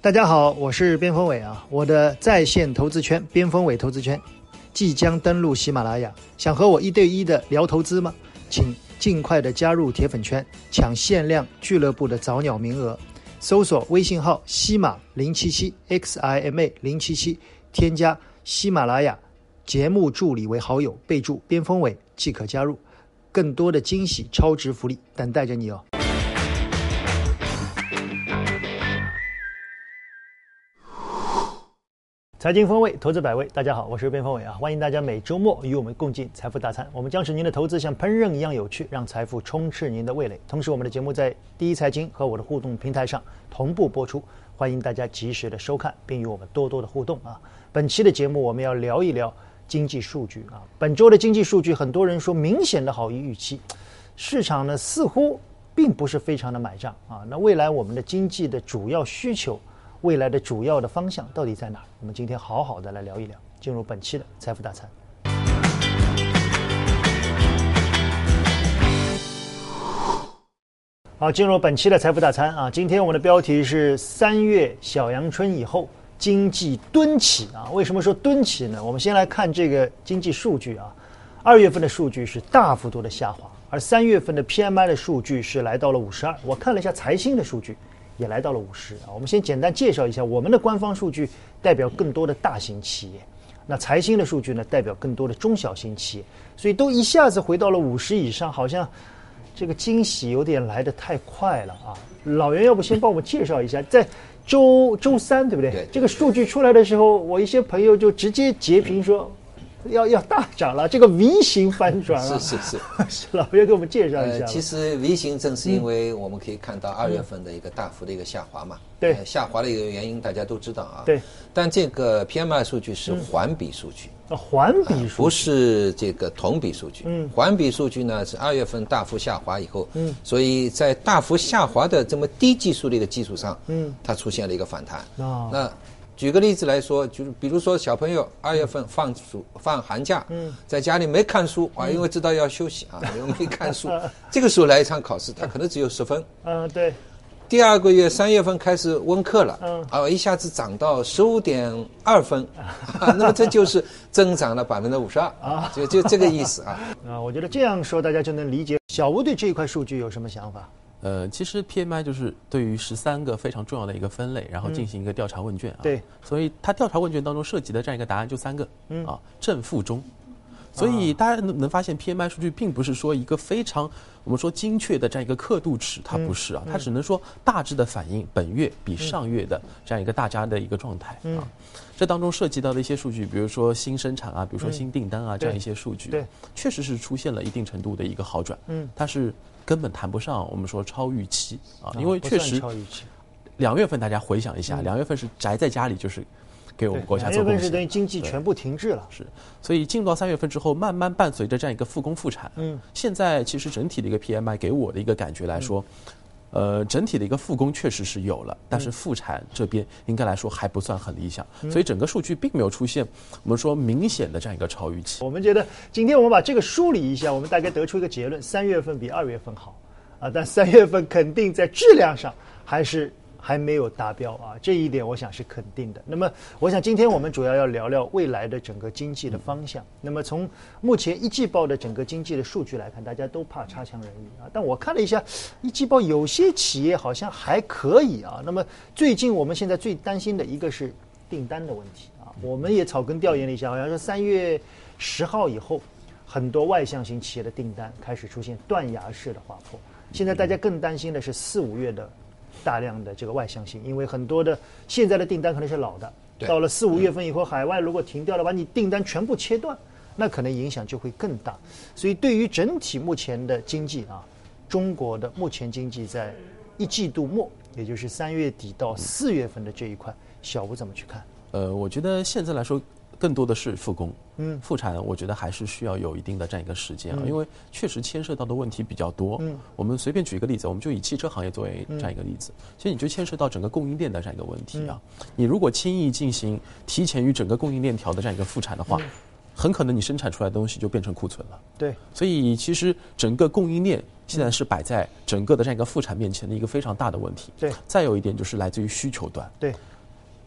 大家好，我是边锋伟啊，我的在线投资圈边锋伟投资圈即将登陆喜马拉雅，想和我一对一的聊投资吗？请尽快的加入铁粉圈，抢限量俱乐部的早鸟名额。搜索微信号西马零七七 x i m a 零七七，添加喜马拉雅节目助理为好友，备注边锋伟即可加入。更多的惊喜超值福利等待着你哦！财经风味，投资百味。大家好，我是边锋伟啊，欢迎大家每周末与我们共进财富大餐。我们将使您的投资像烹饪一样有趣，让财富充斥您的味蕾。同时，我们的节目在第一财经和我的互动平台上同步播出，欢迎大家及时的收看，并与我们多多的互动啊。本期的节目我们要聊一聊经济数据啊。本周的经济数据，很多人说明显的好于预期，市场呢似乎并不是非常的买账啊。那未来我们的经济的主要需求。未来的主要的方向到底在哪？我们今天好好的来聊一聊。进入本期的财富大餐。好，进入本期的财富大餐啊！今天我们的标题是三月小阳春以后经济蹲起啊。为什么说蹲起呢？我们先来看这个经济数据啊。二月份的数据是大幅度的下滑，而三月份的 PMI 的数据是来到了五十二。我看了一下财新的数据。也来到了五十啊！我们先简单介绍一下，我们的官方数据代表更多的大型企业，那财新的数据呢代表更多的中小型企业，所以都一下子回到了五十以上，好像这个惊喜有点来得太快了啊！老袁，要不先帮我们介绍一下，在周周三对不对？对。这个数据出来的时候，我一些朋友就直接截屏说。要要大涨了，这个 V 型反转了。是是 是，老岳给我们介绍一下。其实 V 型正是因为我们可以看到二月份的一个大幅的一个下滑嘛。对。下滑的一个原因大家都知道啊。对。但这个 PMI 数据是环比数据。啊，环比数据。不是这个同比数据。嗯。环比数据呢是二月份大幅下滑以后，嗯，所以在大幅下滑的这么低技术的一个基础上，嗯，它出现了一个反弹。啊。那。举个例子来说，就是比如说小朋友二月份放暑放寒假，在家里没看书啊，因为知道要休息啊，又没看书，这个时候来一场考试，他可能只有十分。嗯，对。第二个月三月份开始温课了，啊，一下子涨到十五点二分，那么这就是增长了百分之五十二啊，就就这个意思啊。啊，我觉得这样说大家就能理解。小吴对这一块数据有什么想法？呃，其实 PMI 就是对于十三个非常重要的一个分类，然后进行一个调查问卷啊。对。所以它调查问卷当中涉及的这样一个答案就三个，啊，正负中。所以大家能能发现 PMI 数据并不是说一个非常我们说精确的这样一个刻度尺，它不是啊，它只能说大致的反映本月比上月的这样一个大家的一个状态啊。这当中涉及到的一些数据，比如说新生产啊，比如说新订单啊，这样一些数据，对，确实是出现了一定程度的一个好转。嗯，它是。根本谈不上我们说超预期啊，因为确实，两月份大家回想一下，两月份是宅在家里，就是给我们国家做贡献。两月份是等于经济全部停滞了，是。所以进入到三月份之后，慢慢伴随着这样一个复工复产，嗯，现在其实整体的一个 PMI 给我的一个感觉来说。呃，整体的一个复工确实是有了，但是复产这边应该来说还不算很理想，所以整个数据并没有出现我们说明显的这样一个超预期。我们觉得今天我们把这个梳理一下，我们大概得出一个结论：三月份比二月份好，啊，但三月份肯定在质量上还是。还没有达标啊，这一点我想是肯定的。那么，我想今天我们主要要聊聊未来的整个经济的方向。那么，从目前一季报的整个经济的数据来看，大家都怕差强人意啊。但我看了一下一季报，有些企业好像还可以啊。那么，最近我们现在最担心的一个是订单的问题啊。我们也草根调研了一下，好像是三月十号以后，很多外向型企业的订单开始出现断崖式的滑坡。现在大家更担心的是四五月的。大量的这个外向性，因为很多的现在的订单可能是老的，到了四五月份以后，海外如果停掉了，把你订单全部切断，那可能影响就会更大。所以对于整体目前的经济啊，中国的目前经济在一季度末，也就是三月底到四月份的这一块，小吴怎么去看？呃，我觉得现在来说。更多的是复工，嗯，复产，我觉得还是需要有一定的这样一个时间啊，因为确实牵涉到的问题比较多。嗯，我们随便举一个例子，我们就以汽车行业作为这样一个例子，其实你就牵涉到整个供应链的这样一个问题啊。你如果轻易进行提前于整个供应链条的这样一个复产的话，很可能你生产出来的东西就变成库存了。对，所以其实整个供应链现在是摆在整个的这样一个复产面前的一个非常大的问题。对，再有一点就是来自于需求端。对。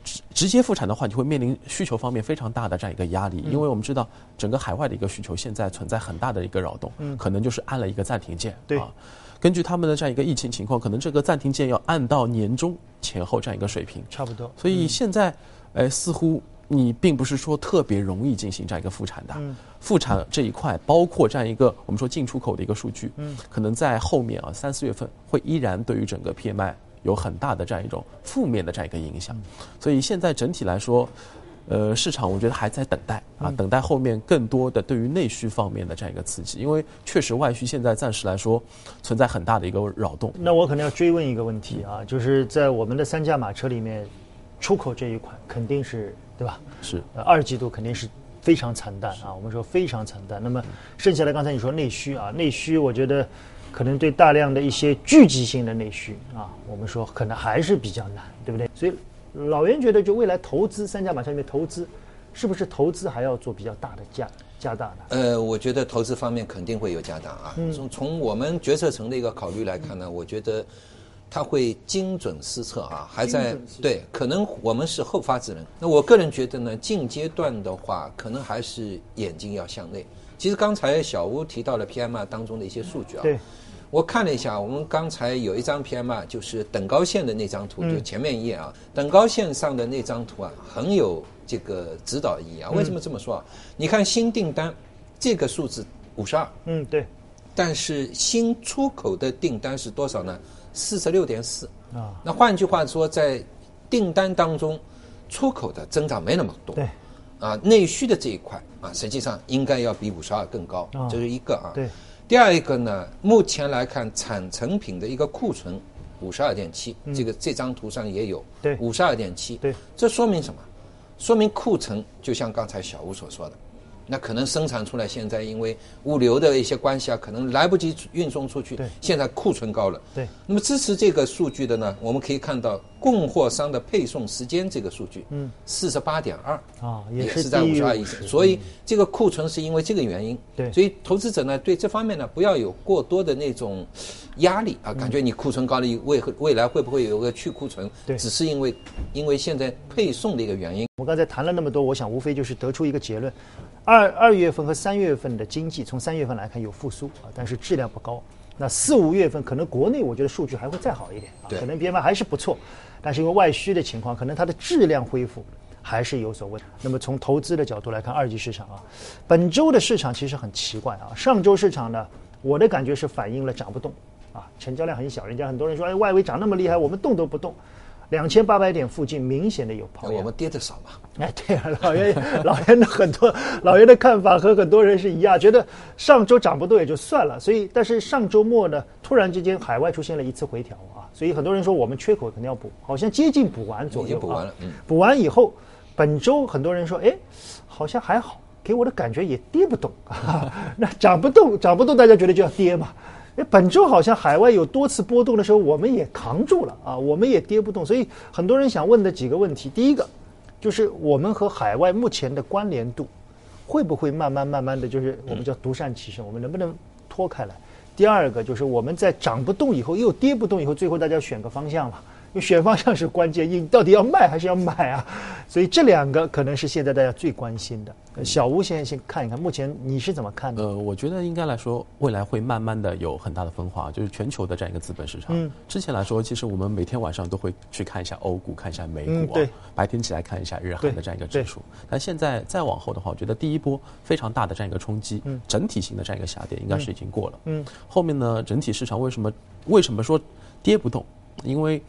直直接复产的话，你会面临需求方面非常大的这样一个压力，因为我们知道整个海外的一个需求现在存在很大的一个扰动，可能就是按了一个暂停键。对，根据他们的这样一个疫情情况，可能这个暂停键要按到年终前后这样一个水平。差不多。所以现在，哎，似乎你并不是说特别容易进行这样一个复产的。复产这一块，包括这样一个我们说进出口的一个数据，可能在后面啊三四月份会依然对于整个 PMI。有很大的这样一种负面的这样一个影响，所以现在整体来说，呃，市场我觉得还在等待啊，等待后面更多的对于内需方面的这样一个刺激，因为确实外需现在暂时来说存在很大的一个扰动。那我可能要追问一个问题啊，就是在我们的三驾马车里面，出口这一款肯定是对吧？是，呃，二季度肯定是非常惨淡啊，我们说非常惨淡。那么剩下来刚才你说内需啊，内需我觉得。可能对大量的一些聚集性的内需啊，我们说可能还是比较难，对不对？所以老袁觉得，就未来投资三驾马车里面投资，是不是投资还要做比较大的加加大呢？呃，我觉得投资方面肯定会有加大啊。从从我们决策层的一个考虑来看呢，我觉得他会精准施策啊，还在对，可能我们是后发制人。那我个人觉得呢，近阶段的话，可能还是眼睛要向内。其实刚才小吴提到了 PMI 当中的一些数据啊。对。我看了一下，我们刚才有一张片嘛就是等高线的那张图，就前面一页啊。等高线上的那张图啊，很有这个指导意义啊。为什么这么说啊？你看新订单这个数字五十二，嗯，对。但是新出口的订单是多少呢？四十六点四啊。那换句话说，在订单当中，出口的增长没那么多。对。啊，内需的这一块啊，实际上应该要比五十二更高，这是一个啊。对。第二一个呢，目前来看，产成品的一个库存五十二点七，这个这张图上也有，对，五十二点七，对，这说明什么？说明库存就像刚才小吴所说的。那可能生产出来，现在因为物流的一些关系啊，可能来不及运送出去。现在库存高了。对。那么支持这个数据的呢，我们可以看到供货商的配送时间这个数据，嗯，四十八点二啊，也是在五十二以上。所以这个库存是因为这个原因。对。所以投资者呢，对这方面呢，不要有过多的那种压力啊，感觉你库存高了，未未来会不会有个去库存？对。只是因为因为现在配送的一个原因。我刚才谈了那么多，我想无非就是得出一个结论。二二月份和三月份的经济，从三月份来看有复苏啊，但是质量不高。那四五月份可能国内我觉得数据还会再好一点啊，可能 PMI 还是不错，但是因为外需的情况，可能它的质量恢复还是有所问。那么从投资的角度来看，二级市场啊，本周的市场其实很奇怪啊。上周市场呢，我的感觉是反映了涨不动啊，成交量很小。人家很多人说，哎，外围涨那么厉害，我们动都不动。两千八百点附近明显的有抛压，我们跌的少嘛？哎，对啊，老袁，老袁的很多，老袁的看法和很多人是一样，觉得上周涨不动也就算了。所以，但是上周末呢，突然之间海外出现了一次回调啊，所以很多人说我们缺口肯定要补，好像接近补完左右补完了，嗯，补完以后，本周很多人说，哎，好像还好，给我的感觉也跌不动啊，那涨不动，涨不动，大家觉得就要跌嘛。哎，本周好像海外有多次波动的时候，我们也扛住了啊，我们也跌不动。所以很多人想问的几个问题，第一个就是我们和海外目前的关联度会不会慢慢慢慢的就是我们叫独善其身，我们能不能脱开来？第二个就是我们在涨不动以后又跌不动以后，最后大家选个方向嘛。因为选方向是关键，你到底要卖还是要买啊？所以这两个可能是现在大家最关心的。小吴先先看一看，目前你是怎么看的？呃，我觉得应该来说，未来会慢慢的有很大的分化，就是全球的这样一个资本市场。嗯。之前来说，其实我们每天晚上都会去看一下欧股，看一下美股啊。对。白天起来看一下日韩的这样一个指数。但现在再往后的话，我觉得第一波非常大的这样一个冲击，整体性的这样一个下跌应该是已经过了。嗯。后面呢，整体市场为什么为什么说跌不动？因为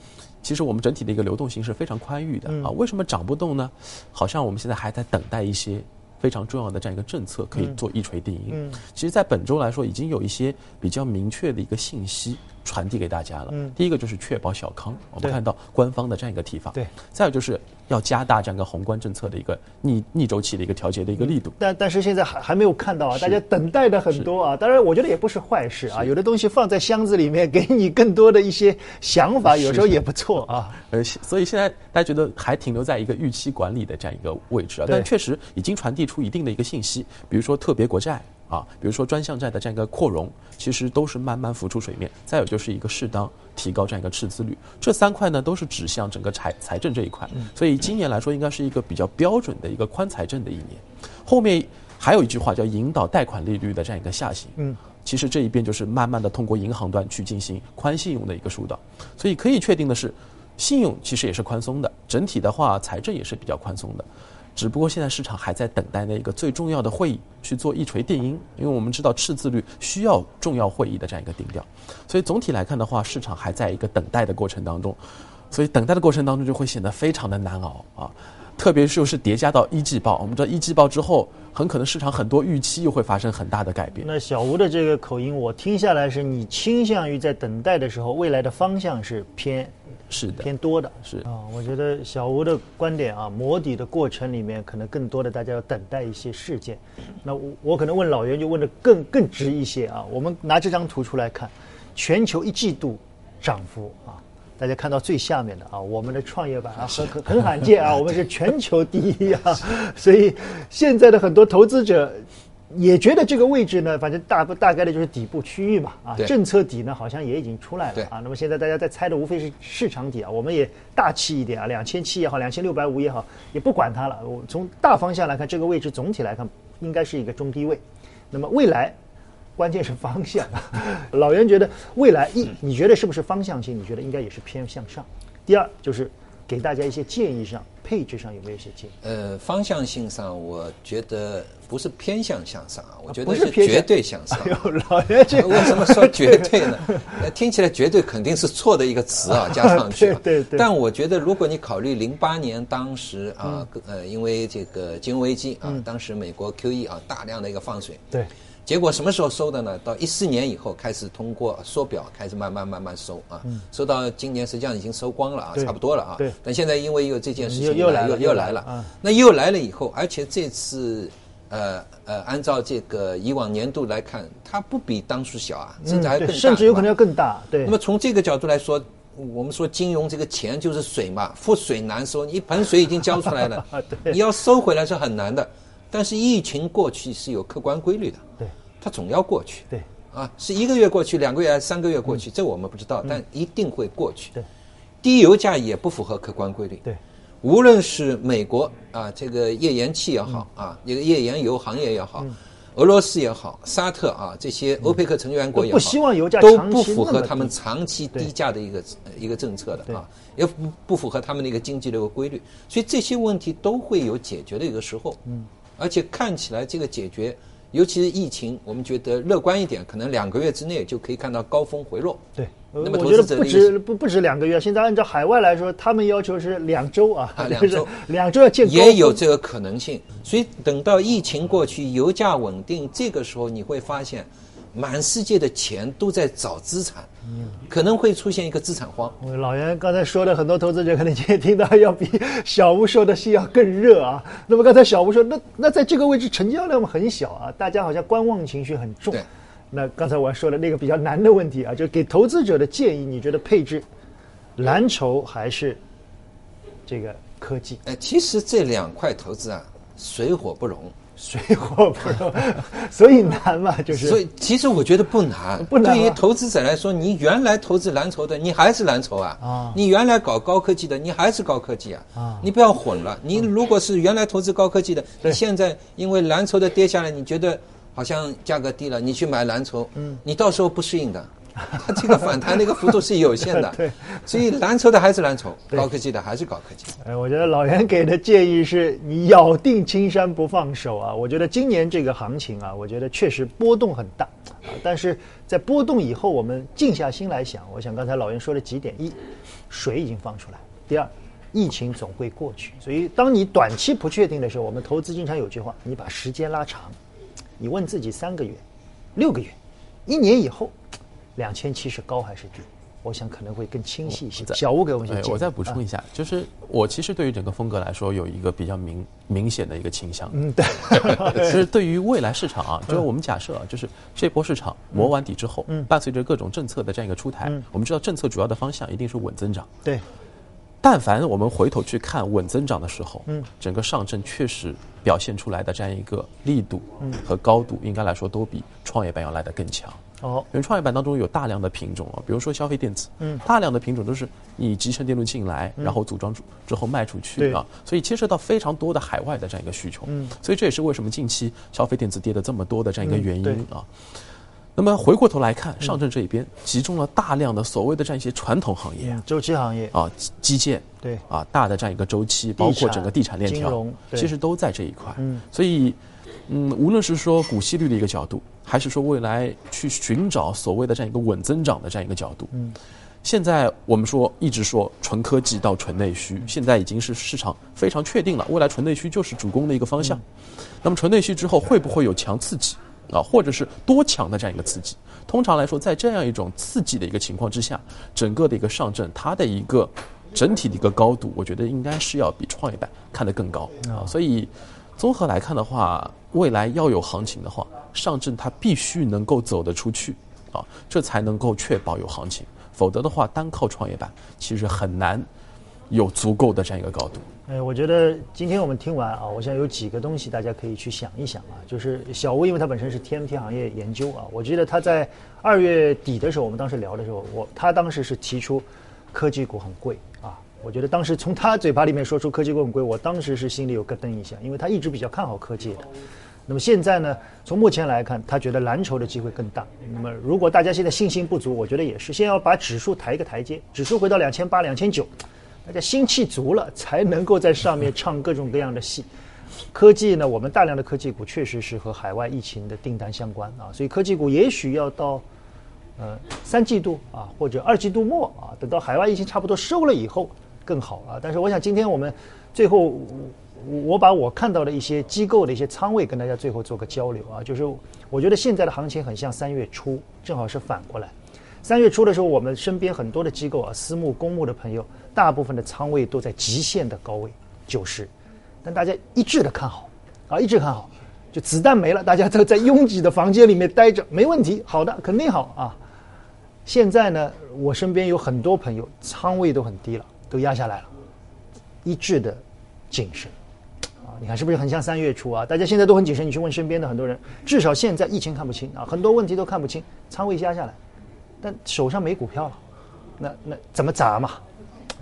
其实我们整体的一个流动性是非常宽裕的啊，为什么涨不动呢？好像我们现在还在等待一些非常重要的这样一个政策可以做一锤定音。其实，在本周来说，已经有一些比较明确的一个信息传递给大家了。嗯，第一个就是确保小康，我们看到官方的这样一个提法。对，再有就是要加大这样一个宏观政策的一个逆逆周期的一个调节的一个力度。但但是现在还还没有看到啊，大家等待的很多啊。当然，我觉得也不是坏事啊，有的东西放在箱子里面，给你更多的一些想法，有时候也不错啊。呃，所以现在大家觉得还停留在一个预期管理的这样一个位置啊，但确实已经传递出一定的一个信息，比如说特别国债。啊，比如说专项债的这样一个扩容，其实都是慢慢浮出水面。再有就是一个适当提高这样一个赤字率，这三块呢都是指向整个财财政这一块。所以今年来说，应该是一个比较标准的一个宽财政的一年。后面还有一句话叫引导贷款利率的这样一个下行。嗯，其实这一边就是慢慢的通过银行端去进行宽信用的一个疏导。所以可以确定的是，信用其实也是宽松的，整体的话财政也是比较宽松的。只不过现在市场还在等待那个最重要的会议去做一锤定音，因为我们知道赤字率需要重要会议的这样一个定调，所以总体来看的话，市场还在一个等待的过程当中，所以等待的过程当中就会显得非常的难熬啊，特别是又是叠加到一季报，我们知道一季报之后，很可能市场很多预期又会发生很大的改变。那小吴的这个口音，我听下来是你倾向于在等待的时候，未来的方向是偏。是的，偏多的是啊，我觉得小吴的观点啊，磨底的过程里面，可能更多的大家要等待一些事件。那我我可能问老袁就问的更更直一些啊，我们拿这张图出来看，全球一季度涨幅啊，大家看到最下面的啊，我们的创业板啊，很很很罕见啊，我们是全球第一啊，所以现在的很多投资者。也觉得这个位置呢，反正大不大概的就是底部区域嘛，啊，政策底呢好像也已经出来了啊。那么现在大家在猜的无非是市场底啊，我们也大气一点啊，两千七也好，两千六百五也好，也不管它了。我从大方向来看，这个位置总体来看应该是一个中低位。那么未来，关键是方向。老袁觉得未来一，你觉得是不是方向性？你觉得应该也是偏向上。第二就是给大家一些建议上。配置上有没有一些建议？呃，方向性上，我觉得不是偏向向上啊，我觉得是绝对向上。老爷，为什么说绝对呢？听起来绝对肯定是错的一个词啊，加上去。对对。但我觉得，如果你考虑零八年当时啊，呃，因为这个金融危机啊，当时美国 QE 啊，大量的一个放水。对。结果什么时候收的呢？到一四年以后开始通过缩表，开始慢慢慢慢收啊，收到今年实际上已经收光了啊，差不多了啊。对。但现在因为有这件事情又来了，又来了。那又来了以后，而且这次呃呃，按照这个以往年度来看，它不比当初小啊，甚至还更大。甚至有可能要更大。对。那么从这个角度来说，我们说金融这个钱就是水嘛，覆水难收。你一盆水已经浇出来了，你要收回来是很难的。但是疫情过去是有客观规律的，对，它总要过去，对，啊，是一个月过去，两个月还是三个月过去，这我们不知道，但一定会过去。对，低油价也不符合客观规律。对，无论是美国啊，这个页岩气也好啊，这个页岩油行业也好，俄罗斯也好，沙特啊这些欧佩克成员国也好，不希望油价都不符合他们长期低价的一个一个政策的啊，也不不符合他们的一个经济的一个规律，所以这些问题都会有解决的一个时候。嗯。而且看起来这个解决，尤其是疫情，我们觉得乐观一点，可能两个月之内就可以看到高峰回落。对，那么我觉得不止不不止两个月，现在按照海外来说，他们要求是两周啊，两周两周要见也有这个可能性。所以等到疫情过去，油价稳定，这个时候你会发现。满世界的钱都在找资产，可能会出现一个资产荒。老袁刚才说的，很多投资者可能今天听到要比小吴说的心要更热啊。那么刚才小吴说，那那在这个位置成交量很小啊，大家好像观望情绪很重。那刚才我说的那个比较难的问题啊，就给投资者的建议，你觉得配置蓝筹还是这个科技？哎，其实这两块投资啊，水火不容。水火不容，所以难嘛，就是。所以其实我觉得不难。不难。对于投资者来说，你原来投资蓝筹的，你还是蓝筹啊。啊。你原来搞高科技的，你还是高科技啊。啊。你不要混了。你如果是原来投资高科技的，你现在因为蓝筹的跌下来，你觉得好像价格低了，你去买蓝筹，嗯，你到时候不适应的。它 这个反弹的一个幅度是有限的，对，所以蓝筹的还是蓝筹，高科技的还是高科技。哎，我觉得老袁给的建议是你咬定青山不放手啊！我觉得今年这个行情啊，我觉得确实波动很大啊，但是在波动以后，我们静下心来想，我想刚才老袁说了几点：一，水已经放出来；第二，疫情总会过去。所以，当你短期不确定的时候，我们投资经常有句话：你把时间拉长，你问自己三个月、六个月、一年以后。两千七是高还是低？我想可能会更清晰一些。小吴给我们我再补充一下，就是我其实对于整个风格来说有一个比较明明显的一个倾向。嗯，对。其实对于未来市场啊，就是我们假设啊，就是这波市场磨完底之后，伴随着各种政策的这样一个出台，我们知道政策主要的方向一定是稳增长。对。但凡我们回头去看稳增长的时候，嗯，整个上证确实表现出来的这样一个力度和高度，应该来说都比创业板要来的更强。哦，因为创业板当中有大量的品种啊，比如说消费电子，嗯，大量的品种都是你集成电路进来，然后组装之后卖出去啊，所以牵涉到非常多的海外的这样一个需求。嗯，所以这也是为什么近期消费电子跌的这么多的这样一个原因啊。那么回过头来看，上证这一边集中了大量的所谓的这样一些传统行业、周期行业。啊、基建，对。啊，大的这样一个周期，包括整个地产链条，其实都在这一块。嗯，所以，嗯，无论是说股息率的一个角度，还是说未来去寻找所谓的这样一个稳增长的这样一个角度，嗯，现在我们说一直说纯科技到纯内需，现在已经是市场非常确定了，未来纯内需就是主攻的一个方向。那么纯内需之后会不会有强刺激？啊，或者是多强的这样一个刺激，通常来说，在这样一种刺激的一个情况之下，整个的一个上证，它的一个整体的一个高度，我觉得应该是要比创业板看得更高啊。所以，综合来看的话，未来要有行情的话，上证它必须能够走得出去啊，这才能够确保有行情，否则的话，单靠创业板其实很难有足够的这样一个高度。哎，我觉得今天我们听完啊，我想有几个东西大家可以去想一想啊。就是小吴，因为他本身是 TMT 行业研究啊，我记得他在二月底的时候，我们当时聊的时候，我他当时是提出科技股很贵啊。我觉得当时从他嘴巴里面说出科技股很贵，我当时是心里有咯噔一下，因为他一直比较看好科技的。那么现在呢，从目前来看，他觉得蓝筹的机会更大。那么如果大家现在信心不足，我觉得也是，先要把指数抬一个台阶，指数回到两千八、两千九。大家心气足了，才能够在上面唱各种各样的戏。科技呢，我们大量的科技股确实是和海外疫情的订单相关啊，所以科技股也许要到呃三季度啊或者二季度末啊，等到海外疫情差不多收了以后更好啊。但是我想今天我们最后我把我看到的一些机构的一些仓位跟大家最后做个交流啊，就是我觉得现在的行情很像三月初，正好是反过来。三月初的时候，我们身边很多的机构啊，私募、公募的朋友，大部分的仓位都在极限的高位九十，但大家一致的看好，啊，一致看好，就子弹没了，大家都在拥挤的房间里面待着，没问题，好的，肯定好啊。现在呢，我身边有很多朋友仓位都很低了，都压下来了，一致的谨慎，啊，你看是不是很像三月初啊？大家现在都很谨慎，你去问身边的很多人，至少现在疫情看不清啊，很多问题都看不清，仓位压下来。但手上没股票了，那那怎么砸嘛？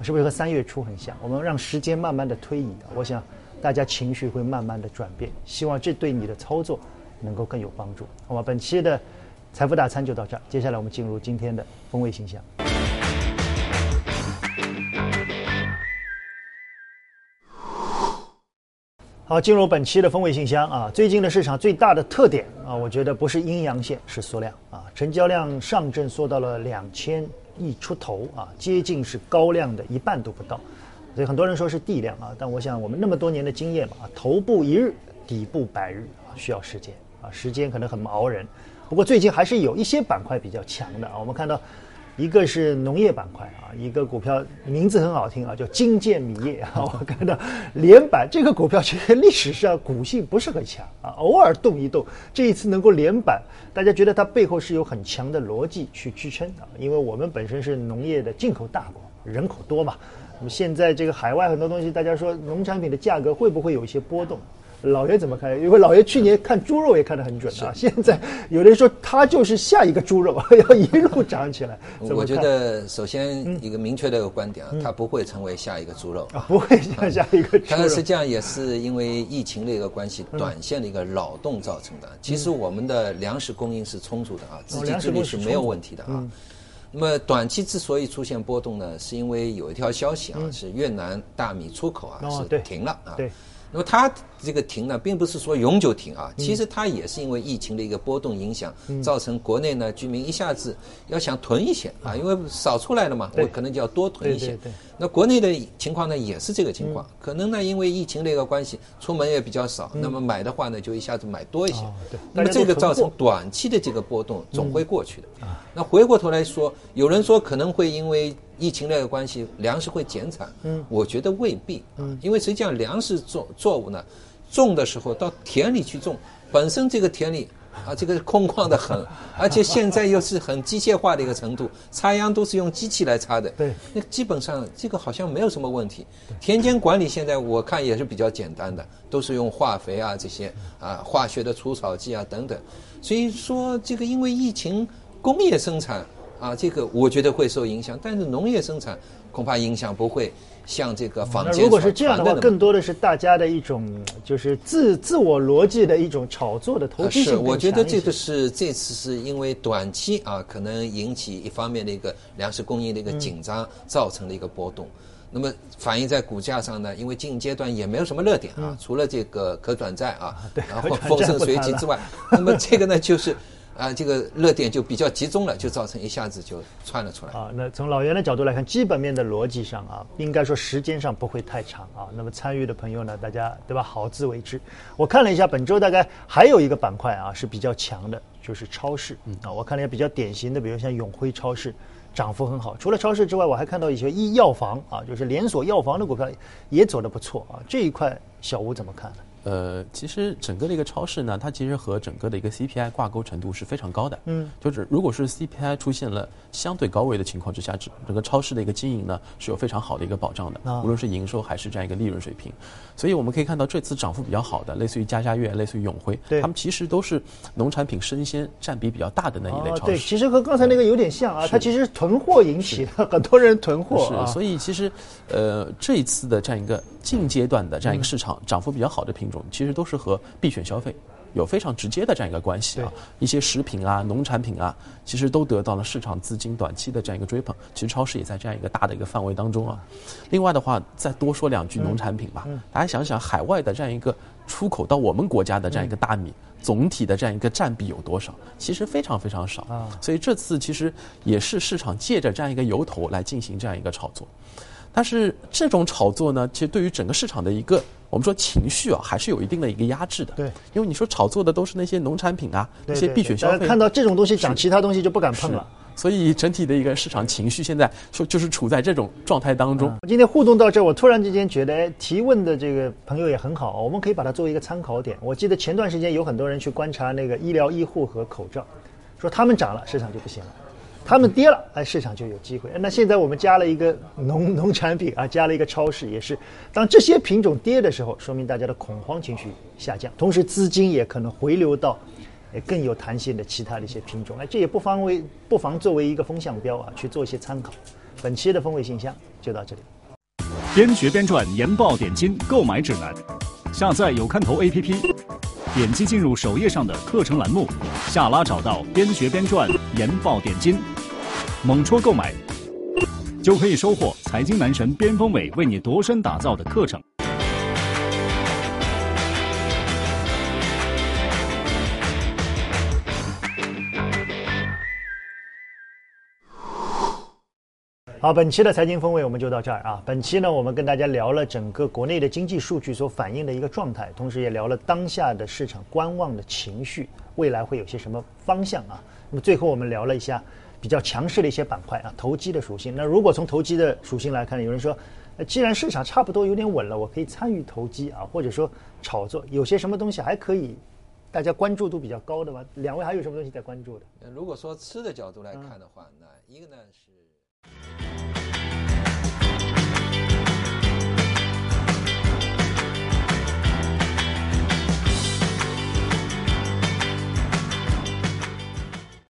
是不是和三月初很像？我们让时间慢慢的推移，我想大家情绪会慢慢的转变，希望这对你的操作能够更有帮助。好吧，本期的财富大餐就到这儿，接下来我们进入今天的风味形象。好，进入本期的风味信箱啊，最近的市场最大的特点啊，我觉得不是阴阳线，是缩量啊，成交量上证缩到了两千亿出头啊，接近是高量的一半都不到，所以很多人说是地量啊，但我想我们那么多年的经验嘛，头部一日，底部百日啊，需要时间啊，时间可能很熬人，不过最近还是有一些板块比较强的啊，我们看到。一个是农业板块啊，一个股票名字很好听啊，叫金建米业啊。我看到连板这个股票其实历史上股性不是很强啊，偶尔动一动，这一次能够连板，大家觉得它背后是有很强的逻辑去支撑啊。因为我们本身是农业的进口大国，人口多嘛，那么现在这个海外很多东西，大家说农产品的价格会不会有一些波动？老爷怎么看？因为老爷去年看猪肉也看得很准啊。现在有人说他就是下一个猪肉，要一路涨起来。我觉得首先一个明确的一个观点啊，它不会成为下一个猪肉啊，不会像下一个。猪肉它实际上也是因为疫情的一个关系，短线的一个扰动造成的。其实我们的粮食供应是充足的啊，自给自足是没有问题的啊。那么短期之所以出现波动呢，是因为有一条消息啊，是越南大米出口啊是停了啊。对。那么它这个停呢，并不是说永久停啊，其实它也是因为疫情的一个波动影响，造成国内呢居民一下子要想囤一些啊，因为少出来了嘛，我可能就要多囤一些。那国内的情况呢也是这个情况，可能呢因为疫情的一个关系，出门也比较少，那么买的话呢就一下子买多一些。那么这个造成短期的这个波动总会过去的。那回过头来说，有人说可能会因为疫情的关系，粮食会减产。嗯，我觉得未必。嗯，因为实际上粮食作作物呢，种的时候到田里去种，本身这个田里 啊，这个空旷的很，而且现在又是很机械化的一个程度，插秧都是用机器来插的。对，那基本上这个好像没有什么问题。田间管理现在我看也是比较简单的，都是用化肥啊这些啊化学的除草剂啊等等。所以说这个因为疫情。工业生产啊，这个我觉得会受影响，但是农业生产恐怕影响不会像这个房间。如果是这样的话，更多的是大家的一种就是自自我逻辑的一种炒作的投机性。是，我觉得这个是这次是因为短期啊，可能引起一方面的一个粮食供应的一个紧张，造成的一个波动。那么反映在股价上呢，因为近阶段也没有什么热点啊，除了这个可转债啊，然后风生水起之外，那么这个呢就是。啊，这个热点就比较集中了，就造成一下子就窜了出来。啊，那从老袁的角度来看，基本面的逻辑上啊，应该说时间上不会太长啊。那么参与的朋友呢，大家对吧？好自为之。我看了一下，本周大概还有一个板块啊是比较强的，就是超市。啊，我看了一下比较典型的，比如像永辉超市，涨幅很好。除了超市之外，我还看到一些医药房啊，就是连锁药房的股票也走得不错啊。这一块小吴怎么看呢？呃，其实整个的一个超市呢，它其实和整个的一个 CPI 挂钩程度是非常高的。嗯，就是如果是 CPI 出现了相对高位的情况之下，整整个超市的一个经营呢是有非常好的一个保障的，无论是营收还是这样一个利润水平。所以我们可以看到这次涨幅比较好的，类似于家家悦、类似于永辉，他们其实都是农产品生鲜占比比较大的那一类超市。对，其实和刚才那个有点像啊，它其实囤货引起的，很多人囤货。是，所以其实呃这一次的这样一个近阶段的这样一个市场涨幅比较好的品。种其实都是和必选消费有非常直接的这样一个关系啊，一些食品啊、农产品啊，其实都得到了市场资金短期的这样一个追捧。其实超市也在这样一个大的一个范围当中啊。另外的话，再多说两句农产品吧。大家想想，海外的这样一个出口到我们国家的这样一个大米，总体的这样一个占比有多少？其实非常非常少啊。所以这次其实也是市场借着这样一个由头来进行这样一个炒作。但是这种炒作呢，其实对于整个市场的一个。我们说情绪啊，还是有一定的一个压制的。对，因为你说炒作的都是那些农产品啊，那些必选消费，看到这种东西涨，其他东西就不敢碰了。所以整体的一个市场情绪现在就就是处在这种状态当中。今天互动到这，我突然之间觉得哎提问的这个朋友也很好，我们可以把它作为一个参考点。我记得前段时间有很多人去观察那个医疗医护和口罩，说他们涨了，市场就不行了。他们跌了，哎，市场就有机会。那现在我们加了一个农 农产品啊，加了一个超市，也是当这些品种跌的时候，说明大家的恐慌情绪下降，同时资金也可能回流到，更有弹性的其他的一些品种。哎，这也不妨为不妨作为一个风向标啊，去做一些参考。本期的风味信箱就到这里。边学边赚研报点金购买指南，下载有看头 APP，点击进入首页上的课程栏目，下拉找到边学边赚研报点金。猛戳购买，就可以收获财经男神边锋伟为你度身打造的课程。好，本期的财经风味我们就到这儿啊。本期呢，我们跟大家聊了整个国内的经济数据所反映的一个状态，同时也聊了当下的市场观望的情绪，未来会有些什么方向啊？那么最后我们聊了一下。比较强势的一些板块啊，投机的属性。那如果从投机的属性来看，有人说，既然市场差不多有点稳了，我可以参与投机啊，或者说炒作，有些什么东西还可以，大家关注度比较高的吗？两位还有什么东西在关注的？如果说吃的角度来看的话，那一个呢是。Thank you.